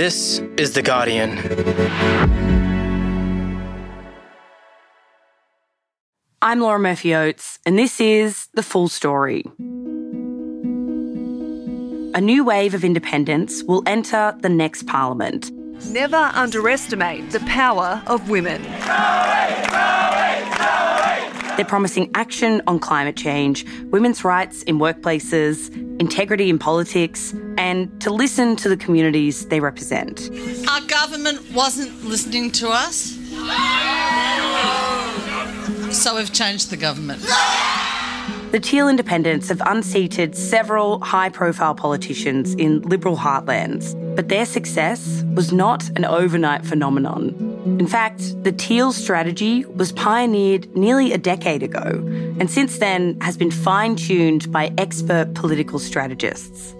This is The Guardian. I'm Laura Murphy Oates, and this is The Full Story. A new wave of independence will enter the next parliament. Never underestimate the power of women. They're promising action on climate change, women's rights in workplaces, integrity in politics, and to listen to the communities they represent. Our government wasn't listening to us. So we've changed the government. The Teal Independents have unseated several high profile politicians in Liberal heartlands, but their success was not an overnight phenomenon. In fact, the Teal strategy was pioneered nearly a decade ago, and since then has been fine tuned by expert political strategists.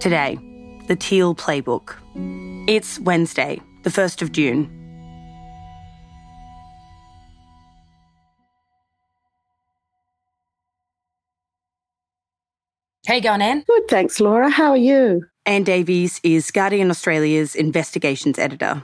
Today, the Teal Playbook. It's Wednesday, the 1st of June. How you going, Anne? Good, thanks, Laura. How are you? Anne Davies is Guardian Australia's investigations editor.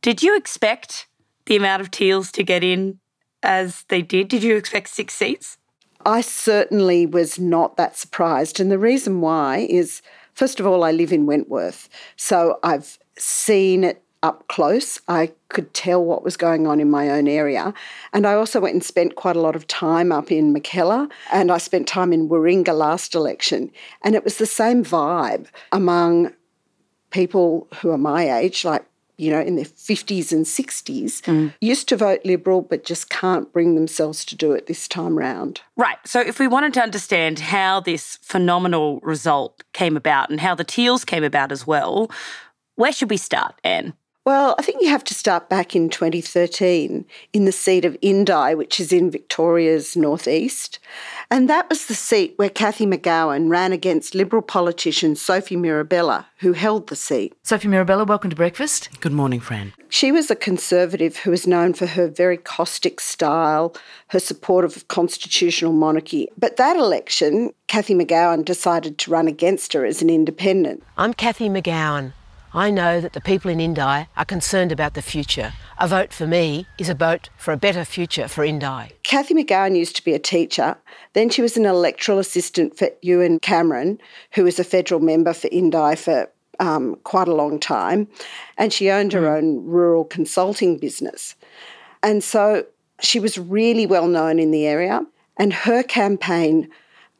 Did you expect the amount of teals to get in as they did? Did you expect six seats? I certainly was not that surprised. And the reason why is, first of all, I live in Wentworth. So I've seen it up close. I could tell what was going on in my own area. And I also went and spent quite a lot of time up in Mackellar and I spent time in Warringah last election. And it was the same vibe among people who are my age, like you know, in their 50s and 60s, mm. used to vote Liberal but just can't bring themselves to do it this time round. Right. So, if we wanted to understand how this phenomenal result came about and how the Teals came about as well, where should we start, Anne? Well, I think you have to start back in 2013 in the seat of Indi, which is in Victoria's northeast. And that was the seat where Cathy McGowan ran against Liberal politician Sophie Mirabella, who held the seat. Sophie Mirabella, welcome to breakfast. Good morning, Fran. She was a conservative who was known for her very caustic style, her support of constitutional monarchy. But that election, Cathy McGowan decided to run against her as an independent. I'm Cathy McGowan. I know that the people in Indi are concerned about the future. A vote for me is a vote for a better future for Indi. Cathy McGowan used to be a teacher. Then she was an electoral assistant for Ewen Cameron, who was a federal member for Indi for um, quite a long time. And she owned her mm. own rural consulting business. And so she was really well known in the area. And her campaign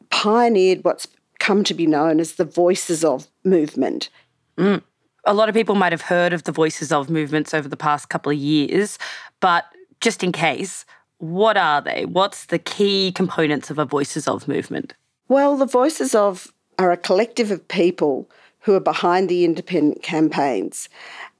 pioneered what's come to be known as the Voices of movement. Mm a lot of people might have heard of the Voices of movements over the past couple of years, but just in case, what are they? What's the key components of a Voices of movement? Well, the Voices of are a collective of people who are behind the independent campaigns.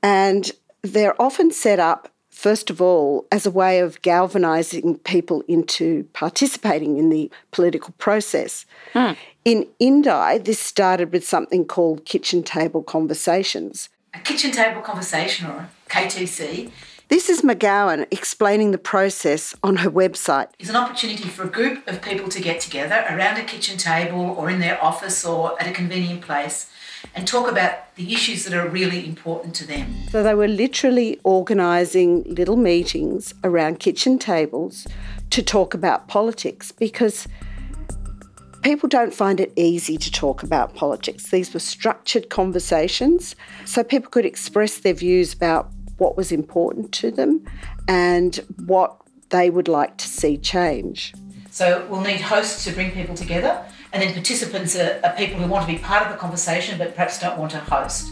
And they're often set up, first of all, as a way of galvanising people into participating in the political process. Hmm. In Indi, this started with something called kitchen table conversations. A kitchen table conversation or a KTC this is McGowan explaining the process on her website. It's an opportunity for a group of people to get together around a kitchen table or in their office or at a convenient place and talk about the issues that are really important to them. So they were literally organising little meetings around kitchen tables to talk about politics because people don't find it easy to talk about politics. These were structured conversations so people could express their views about what was important to them and what they would like to see change. So we'll need hosts to bring people together, and then participants are, are people who want to be part of the conversation but perhaps don't want to host.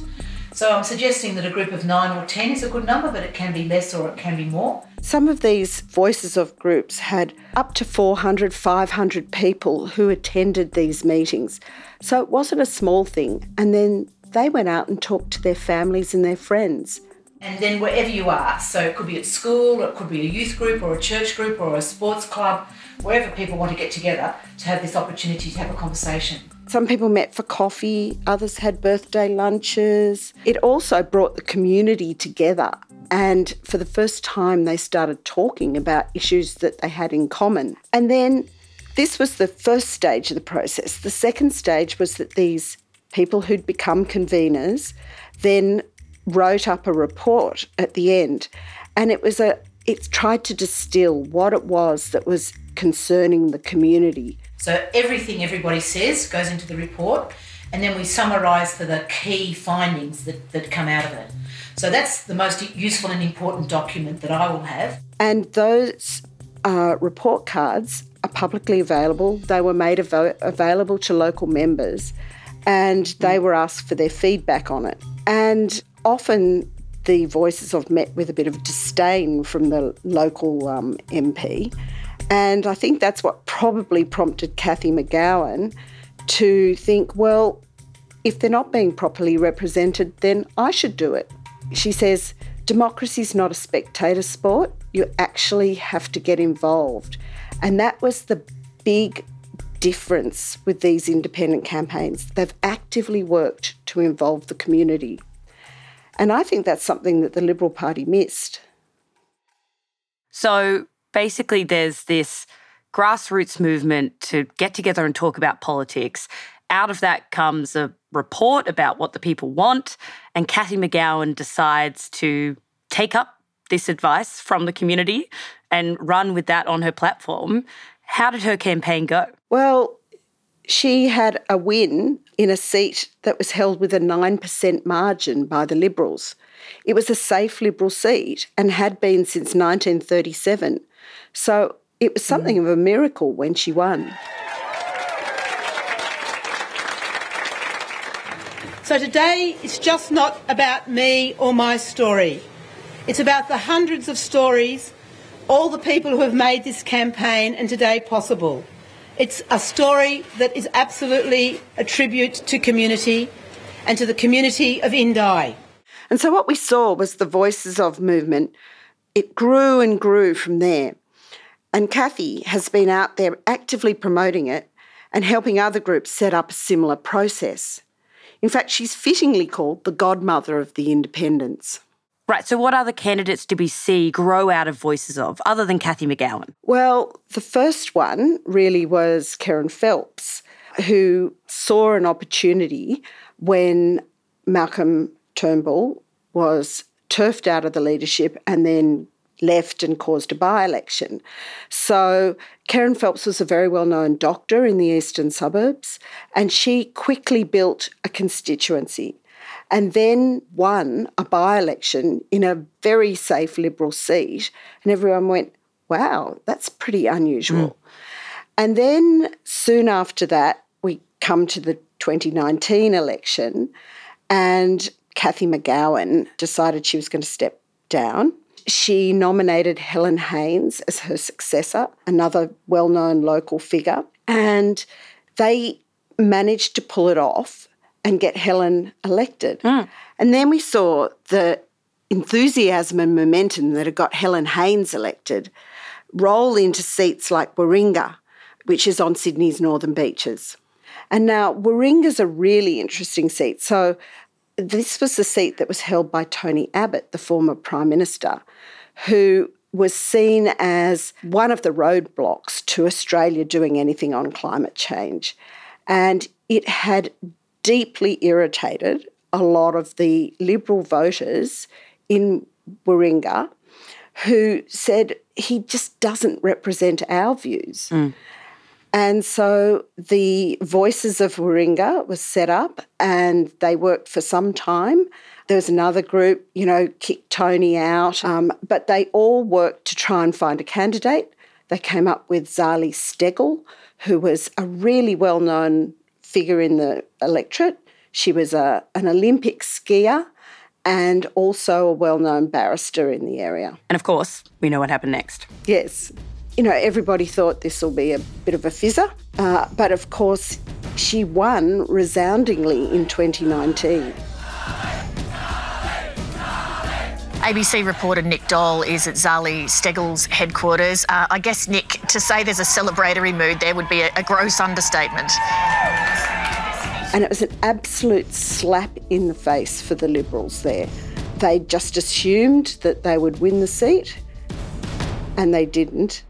So I'm suggesting that a group of nine or ten is a good number, but it can be less or it can be more. Some of these voices of groups had up to 400, 500 people who attended these meetings. So it wasn't a small thing. And then they went out and talked to their families and their friends. And then wherever you are, so it could be at school, it could be a youth group, or a church group, or a sports club, wherever people want to get together to have this opportunity to have a conversation. Some people met for coffee, others had birthday lunches. It also brought the community together. And for the first time, they started talking about issues that they had in common. And then this was the first stage of the process. The second stage was that these people who'd become conveners then wrote up a report at the end, and it was a it tried to distill what it was that was concerning the community. So everything everybody says goes into the report, and then we summarise for the key findings that, that come out of it. So that's the most useful and important document that I will have. And those uh, report cards are publicly available. They were made av- available to local members and they were asked for their feedback on it. And often the voices have met with a bit of disdain from the local um, MP. And I think that's what probably prompted Cathy McGowan to think, well, if they're not being properly represented, then I should do it. She says, democracy is not a spectator sport. You actually have to get involved. And that was the big difference with these independent campaigns. They've actively worked to involve the community. And I think that's something that the Liberal Party missed. So basically, there's this grassroots movement to get together and talk about politics. Out of that comes a report about what the people want, and Cathy McGowan decides to take up this advice from the community and run with that on her platform. How did her campaign go? Well, she had a win in a seat that was held with a 9% margin by the Liberals. It was a safe Liberal seat and had been since 1937. So it was something mm. of a miracle when she won. So today it's just not about me or my story. It's about the hundreds of stories, all the people who have made this campaign and today possible. It's a story that is absolutely a tribute to community and to the community of Indi. And so what we saw was the Voices of movement. It grew and grew from there. And Cathy has been out there actively promoting it and helping other groups set up a similar process. In fact, she's fittingly called the godmother of the independents. Right. So, what other candidates did we see grow out of voices of, other than Cathy McGowan? Well, the first one really was Kerryn Phelps, who saw an opportunity when Malcolm Turnbull was turfed out of the leadership and then left and caused a by election. So, Kerryn Phelps was a very well known doctor in the eastern suburbs, and she quickly built a constituency and then won a by election in a very safe Liberal seat. And everyone went, wow, that's pretty unusual. Mm. And then soon after that, we come to the 2019 election, and Cathy McGowan decided she was going to step down. She nominated Helen Haines as her successor, another well known local figure, and they managed to pull it off and get Helen elected. Mm. And then we saw the enthusiasm and momentum that had got Helen Haines elected roll into seats like Warringah, which is on Sydney's northern beaches. And now Warringah's a really interesting seat. So this was the seat that was held by Tony Abbott, the former Prime Minister, who was seen as one of the roadblocks to Australia doing anything on climate change. And it had deeply irritated a lot of the Liberal voters in Warringah who said he just doesn't represent our views. Mm. And so the Voices of Warringah was set up and they worked for some time. There was another group, you know, kicked Tony out, um, but they all worked to try and find a candidate. They came up with Zali Steggall, who was a really well known figure in the electorate. She was a, an Olympic skier and also a well known barrister in the area. And of course, we know what happened next. Yes. You know, everybody thought this will be a bit of a fizzer, uh, but of course, she won resoundingly in 2019. ABC reporter Nick Dole is at Zali Steggall's headquarters. Uh, I guess, Nick, to say there's a celebratory mood there would be a, a gross understatement. And it was an absolute slap in the face for the Liberals there. They just assumed that they would win the seat, and they didn't.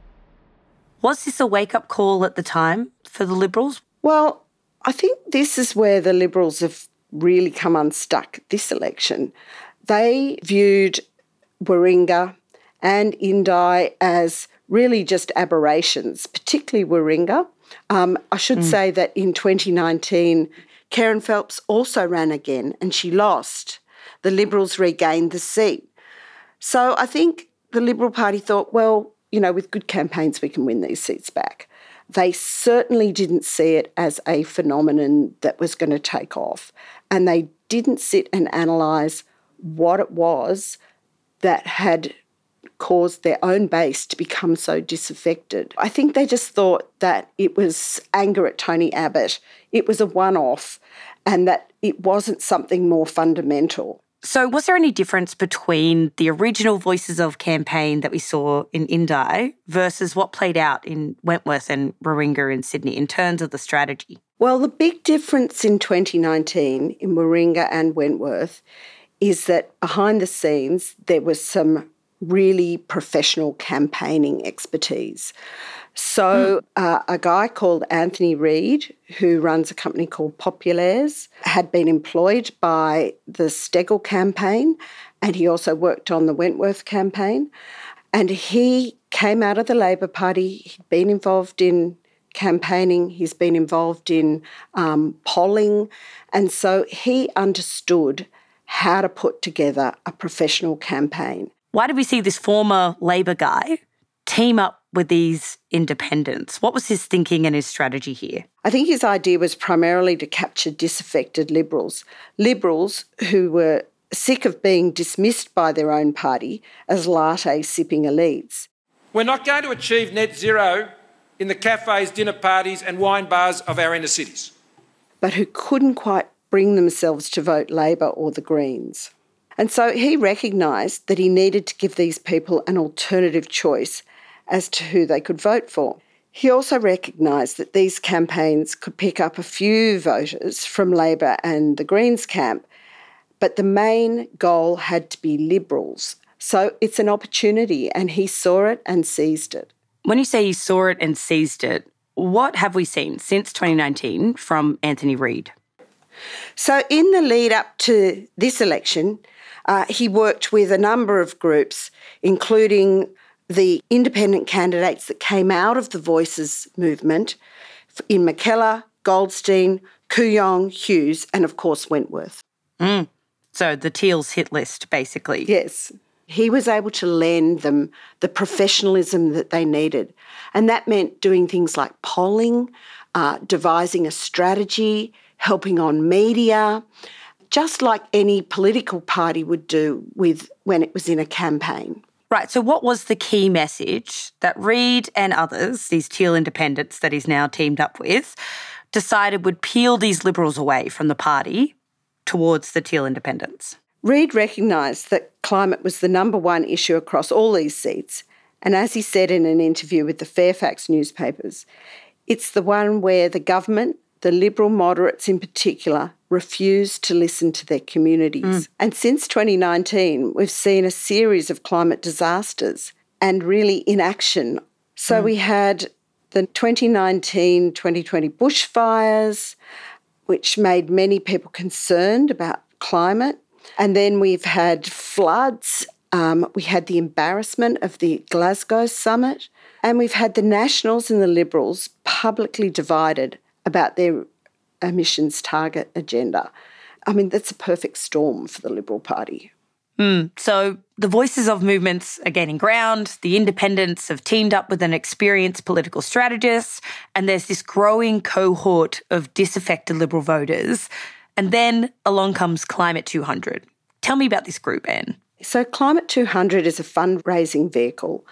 Was this a wake up call at the time for the Liberals? Well, I think this is where the Liberals have really come unstuck this election, they viewed Warringah and Indi as really just aberrations, particularly Warringah. Um, I should mm. say that in 2019, Kerryn Phelps also ran again and she lost. The Liberals regained the seat. So I think the Liberal Party thought, well, you know, with good campaigns, we can win these seats back. They certainly didn't see it as a phenomenon that was going to take off. And they didn't sit and analyse what it was that had caused their own base to become so disaffected. I think they just thought that it was anger at Tony Abbott, it was a one off, and that it wasn't something more fundamental. So, was there any difference between the original Voices of campaign that we saw in Indi versus what played out in Wentworth and Warringah in Sydney in terms of the strategy? Well, the big difference in 2019 in Warringah and Wentworth is that behind the scenes there was some really professional campaigning expertise. So, mm. uh, a guy called Anthony Reid, who runs a company called Populares, had been employed by the Steggall campaign, and he also worked on the Wentworth campaign. And he came out of the Labor Party, he'd been involved in campaigning, he's been involved in um, polling, and so he understood how to put together a professional campaign. Why did we see this former Labor guy team up with these independents? What was his thinking and his strategy here? I think his idea was primarily to capture disaffected Liberals, Liberals who were sick of being dismissed by their own party as latte sipping elites. We're not going to achieve net zero in the cafes, dinner parties, and wine bars of our inner cities. But who couldn't quite bring themselves to vote Labor or the Greens. And so he recognised that he needed to give these people an alternative choice as to who they could vote for. He also recognised that these campaigns could pick up a few voters from Labor and the Greens camp, but the main goal had to be Liberals. So it's an opportunity, and he saw it and seized it. When you say he saw it and seized it, what have we seen since 2019 from Anthony Reid? So, in the lead up to this election, uh, he worked with a number of groups, including the independent candidates that came out of the Voices movement in Mackellar, Goldstein, Kooyong, Hughes, and of course Wentworth. Mm. So the Teals hit list, basically. Yes. He was able to lend them the professionalism that they needed. And that meant doing things like polling, uh, devising a strategy, helping on media, just like any political party would do with when it was in a campaign. Right. So, what was the key message that Reid and others, these teal independents that he's now teamed up with, decided would peel these Liberals away from the party towards the teal independents? Reid recognised that climate was the number one issue across all these seats. And as he said in an interview with the Fairfax newspapers, it's the one where the government, the Liberal moderates in particular, refuse to listen to their communities. Mm. And since 2019, we've seen a series of climate disasters and really inaction. So mm. we had the 2019 2020 bushfires, which made many people concerned about climate. And then we've had floods. Um, we had the embarrassment of the Glasgow summit. And we've had the Nationals and the Liberals publicly divided about their emissions target agenda. I mean, that's a perfect storm for the Liberal Party. Mm, so the voices of movements are gaining ground. The independents have teamed up with an experienced political strategist, and there's this growing cohort of disaffected Liberal voters. And then along comes Climate 200. Tell me about this group, Anne. So, Climate 200 is a fundraising vehicle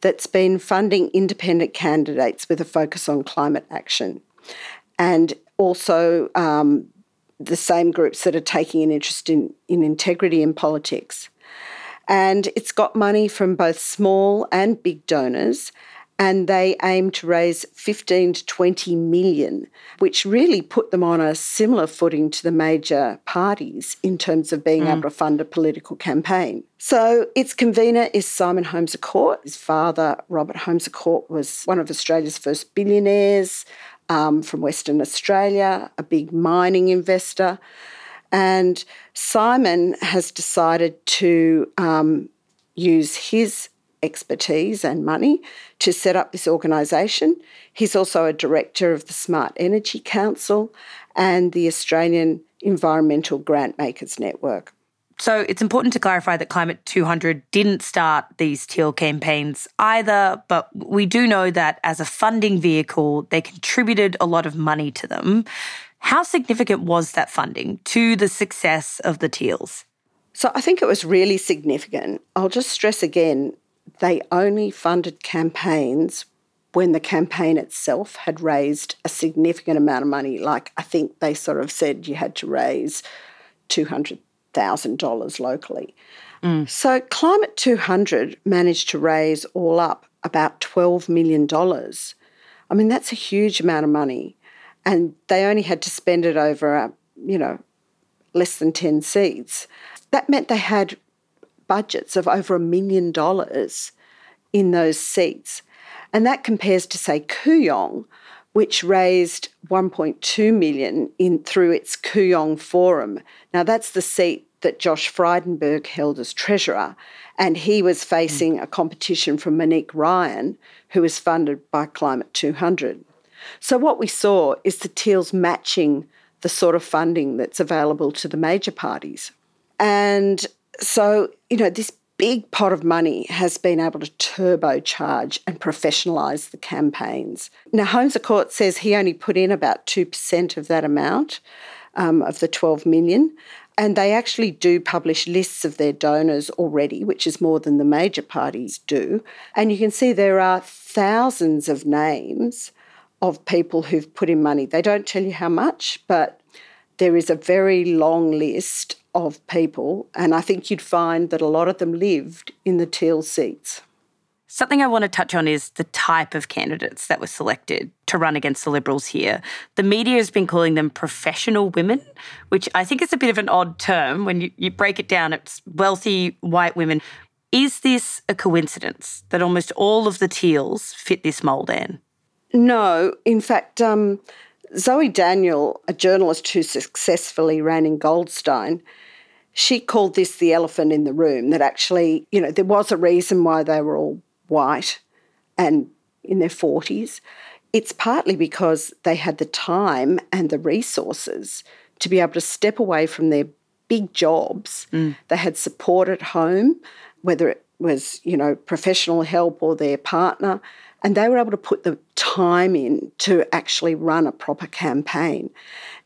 that's been funding independent candidates with a focus on climate action. And also um, the same groups that are taking an interest in, in integrity in politics. And it's got money from both small and big donors, and they aim to raise 15 to 20 million, which really put them on a similar footing to the major parties in terms of being mm. able to fund a political campaign. So its convener is Simon Holmes à Court. His father, Robert Holmes à Court, was one of Australia's first billionaires um, from Western Australia, a big mining investor. And Simon has decided to um, use his expertise and money to set up this organisation. He's also a director of the Smart Energy Council and the Australian Environmental Grant Makers Network. So it's important to clarify that Climate 200 didn't start these teal campaigns either, but we do know that as a funding vehicle, they contributed a lot of money to them. How significant was that funding to the success of the teals? So I think it was really significant. I'll just stress again they only funded campaigns when the campaign itself had raised a significant amount of money. Like I think they sort of said you had to raise two hundred thousand dollars locally. Mm. So Climate 200 managed to raise all up about $12 million. I mean, that's a huge amount of money. And they only had to spend it over, uh, you know, less than 10 seats. That meant they had budgets of over a million dollars in those seats. And that compares to, say, Kooyong, which raised 1.2 million in through its Kooyong Forum. Now that's the seat that Josh Frydenberg held as treasurer, and he was facing a competition from Monique Ryan, who was funded by Climate 200. So what we saw is the Teals matching the sort of funding that's available to the major parties. And so, you know, this big pot of money has been able to turbocharge and professionalise the campaigns. Now, Holmes à Court says he only put in about 2% of that amount, um, of the 12 million. And they actually do publish lists of their donors already, which is more than the major parties do. And you can see there are thousands of names of people who've put in money. They don't tell you how much, but there is a very long list of people, and I think you'd find that a lot of them lived in the teal seats. Something I want to touch on is the type of candidates that were selected to run against the Liberals here. The media has been calling them professional women, which I think is a bit of an odd term. When you, you break it down, it's wealthy white women. Is this a coincidence that almost all of the teals fit this mould, Anne? No. In fact, um, Zoe Daniel, a journalist who successfully ran in Goldstein, she called this the elephant in the room that actually, you know, there was a reason why they were all white and in their 40s. It's partly because they had the time and the resources to be able to step away from their big jobs. Mm. They had support at home, whether it was, you know, professional help or their partner and they were able to put the time in to actually run a proper campaign.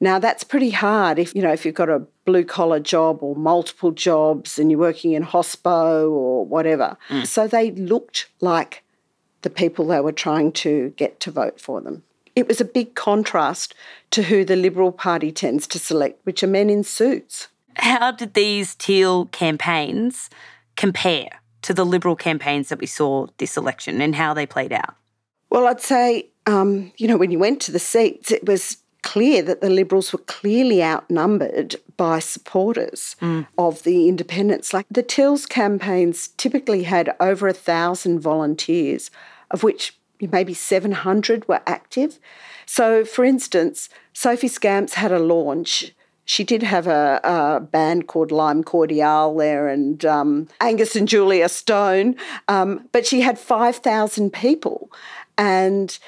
Now that's pretty hard if you know if you've got a blue collar job or multiple jobs and you're working in hospo or whatever. Mm. So they looked like the people they were trying to get to vote for them. It was a big contrast to who the Liberal Party tends to select, which are men in suits. How did these teal campaigns compare? To the Liberal campaigns that we saw this election and how they played out? Well, I'd say, um, you know, when you went to the seats, it was clear that the Liberals were clearly outnumbered by supporters mm. of the independents. Like the Teals campaigns typically had over a thousand volunteers, of which maybe 700 were active. So, for instance, Sophie Scamps had a launch she did have a, a, band called Lime Cordiale there and um, Angus and Julia Stone, um, but she had 5,000 people. And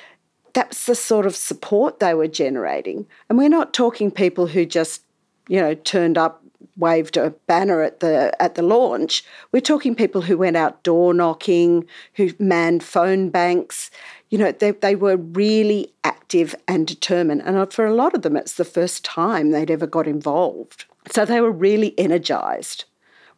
that's the sort of support they were generating. And we're not talking people who just, you know, turned up, waved a banner at the at the launch. We're talking people who went out door knocking, who manned phone banks, you know, they, they were really active and determined. And for a lot of them, it's the first time they'd ever got involved. So they were really energised.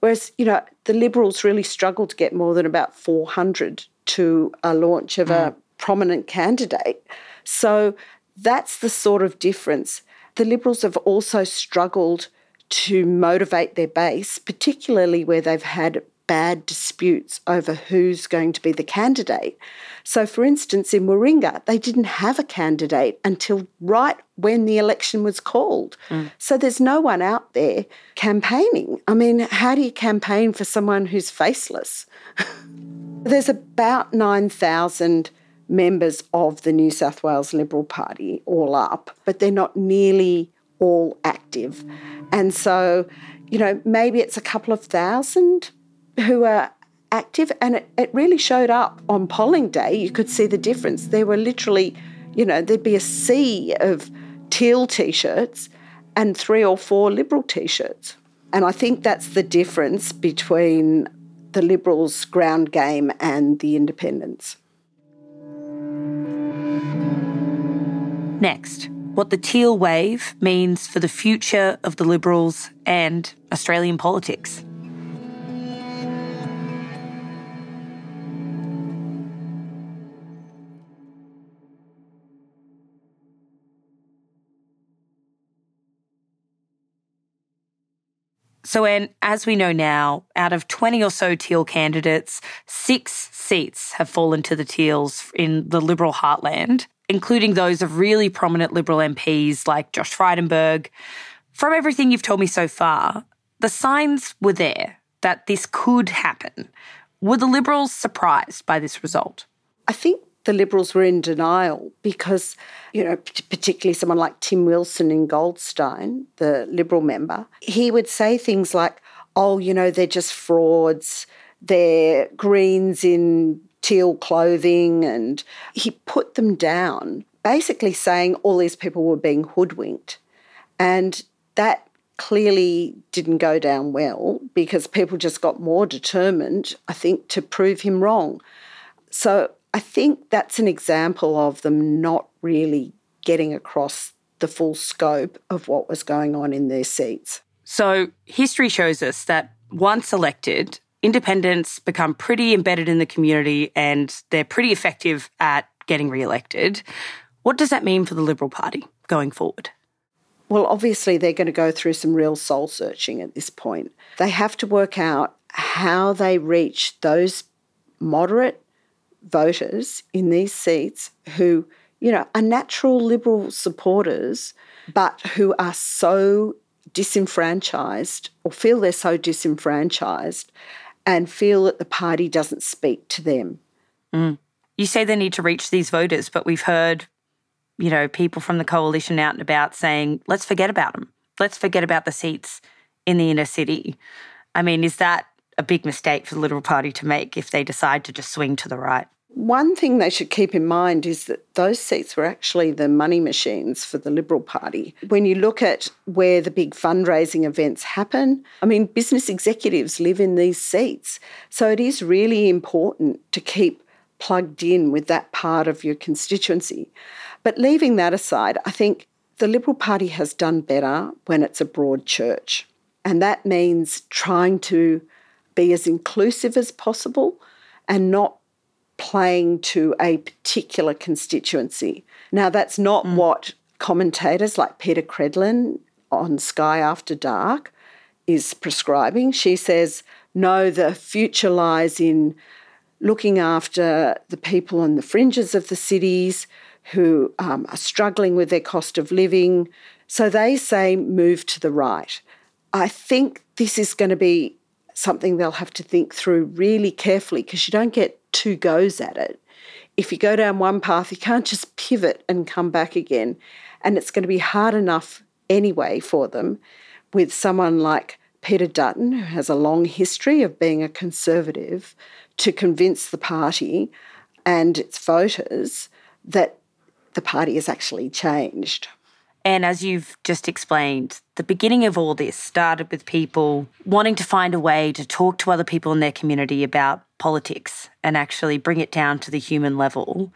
Whereas, you know, the Liberals really struggled to get more than about 400 to a launch of mm. a prominent candidate. So that's the sort of difference. The Liberals have also struggled to motivate their base, particularly where they've had bad disputes over who's going to be the candidate. So, for instance, in Warringah, they didn't have a candidate until right when the election was called. Mm. So, there's no one out there campaigning. I mean, how do you campaign for someone who's faceless? there's about 9,000 members of the New South Wales Liberal Party all up, but they're not nearly all active. And so, you know, maybe it's a couple of thousand who are active, and it, it really showed up on polling day. You could see the difference. There were literally, you know, there'd be a sea of teal t shirts and three or four Liberal t shirts. And I think that's the difference between the Liberals' ground game and the independents. Next, what the teal wave means for the future of the Liberals and Australian politics. So, Anne, as we know now, out of 20 or so Teal candidates, six seats have fallen to the Teals in the Liberal heartland, including those of really prominent Liberal MPs like Josh Frydenberg. From everything you've told me so far, the signs were there that this could happen. Were the Liberals surprised by this result? I think the Liberals were in denial because, you know, particularly someone like Tim Wilson in Goldstein, the Liberal member, he would say things like, oh, you know, they're just frauds, they're Greens in teal clothing. And he put them down, basically saying all these people were being hoodwinked. And that clearly didn't go down well because people just got more determined, I think, to prove him wrong. So I think that's an example of them not really getting across the full scope of what was going on in their seats. So, history shows us that once elected, independents become pretty embedded in the community and they're pretty effective at getting re elected. What does that mean for the Liberal Party going forward? Well, obviously, they're going to go through some real soul searching at this point. They have to work out how they reach those moderate voters in these seats who, you know, are natural Liberal supporters, but who are so disenfranchised or feel they're so disenfranchised and feel that the party doesn't speak to them. Mm. You say they need to reach these voters, but we've heard, you know, people from the coalition out and about saying, let's forget about them. Let's forget about the seats in the inner city. I mean, is that a big mistake for the Liberal Party to make if they decide to just swing to the right? One thing they should keep in mind is that those seats were actually the money machines for the Liberal Party. When you look at where the big fundraising events happen, I mean, business executives live in these seats. So it is really important to keep plugged in with that part of your constituency. But leaving that aside, I think the Liberal Party has done better when it's a broad church. And that means trying to be as inclusive as possible and not playing to a particular constituency. Now, that's not mm. what commentators like Peta Credlin on Sky After Dark is prescribing. She says, no, the future lies in looking after the people on the fringes of the cities who um, are struggling with their cost of living. So they say move to the right. I think this is going to be something they'll have to think through really carefully because you don't get two goes at it. If you go down one path, you can't just pivot and come back again. And it's going to be hard enough anyway for them with someone like Peter Dutton, who has a long history of being a conservative, to convince the party and its voters that the party has actually changed. And as you've just explained, the beginning of all this started with people wanting to find a way to talk to other people in their community about politics and actually bring it down to the human level.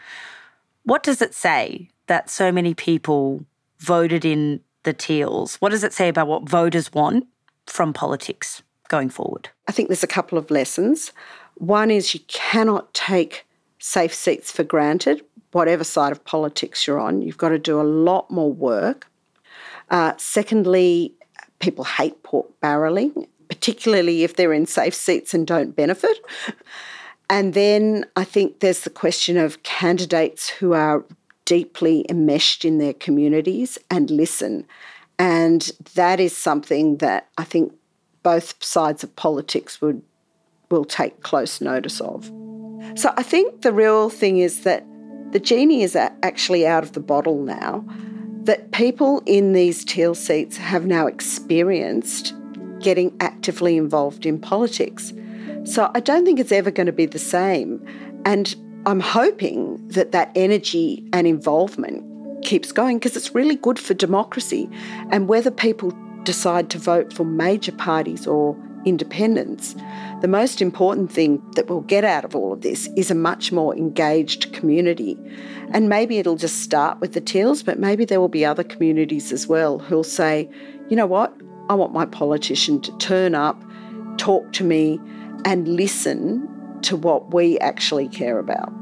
What does it say that so many people voted in the Teals? What does it say about what voters want from politics going forward? I think there's a couple of lessons. One is you cannot take safe seats for granted whatever side of politics you're on. You've got to do a lot more work. Uh, secondly, people hate pork barrelling, particularly if they're in safe seats and don't benefit. And then I think there's the question of candidates who are deeply enmeshed in their communities and listen. And that is something that I think both sides of politics would will take close notice of. So I think the real thing is that the genie is actually out of the bottle now. that people in these teal seats have now experienced getting actively involved in politics. So I don't think it's ever going to be the same. And I'm hoping that that energy and involvement keeps going because it's really good for democracy. And whether people decide to vote for major parties or independents, the most important thing that we'll get out of all of this is a much more engaged community. And maybe it'll just start with the Teals, but maybe there will be other communities as well who'll say, you know what, I want my politician to turn up, talk to me, and listen to what we actually care about.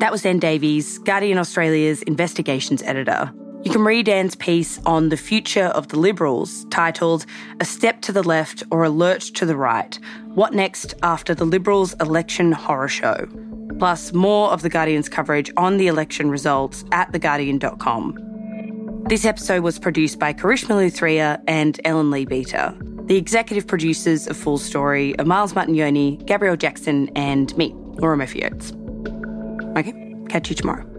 That was Anne Davies, Guardian Australia's investigations editor. You can read Anne's piece on the future of the Liberals, titled A Step to the Left or a Lurch to the Right What Next After the Liberals' Election Horror Show. Plus, more of The Guardian's coverage on the election results at theguardian.com. This episode was produced by Karishma Luthria and Ellen Leabeater. The executive producers of Full Story are Miles Martignoni, Gabrielle Jackson, and me, Laura Murphy Oates. Okay, catch you tomorrow.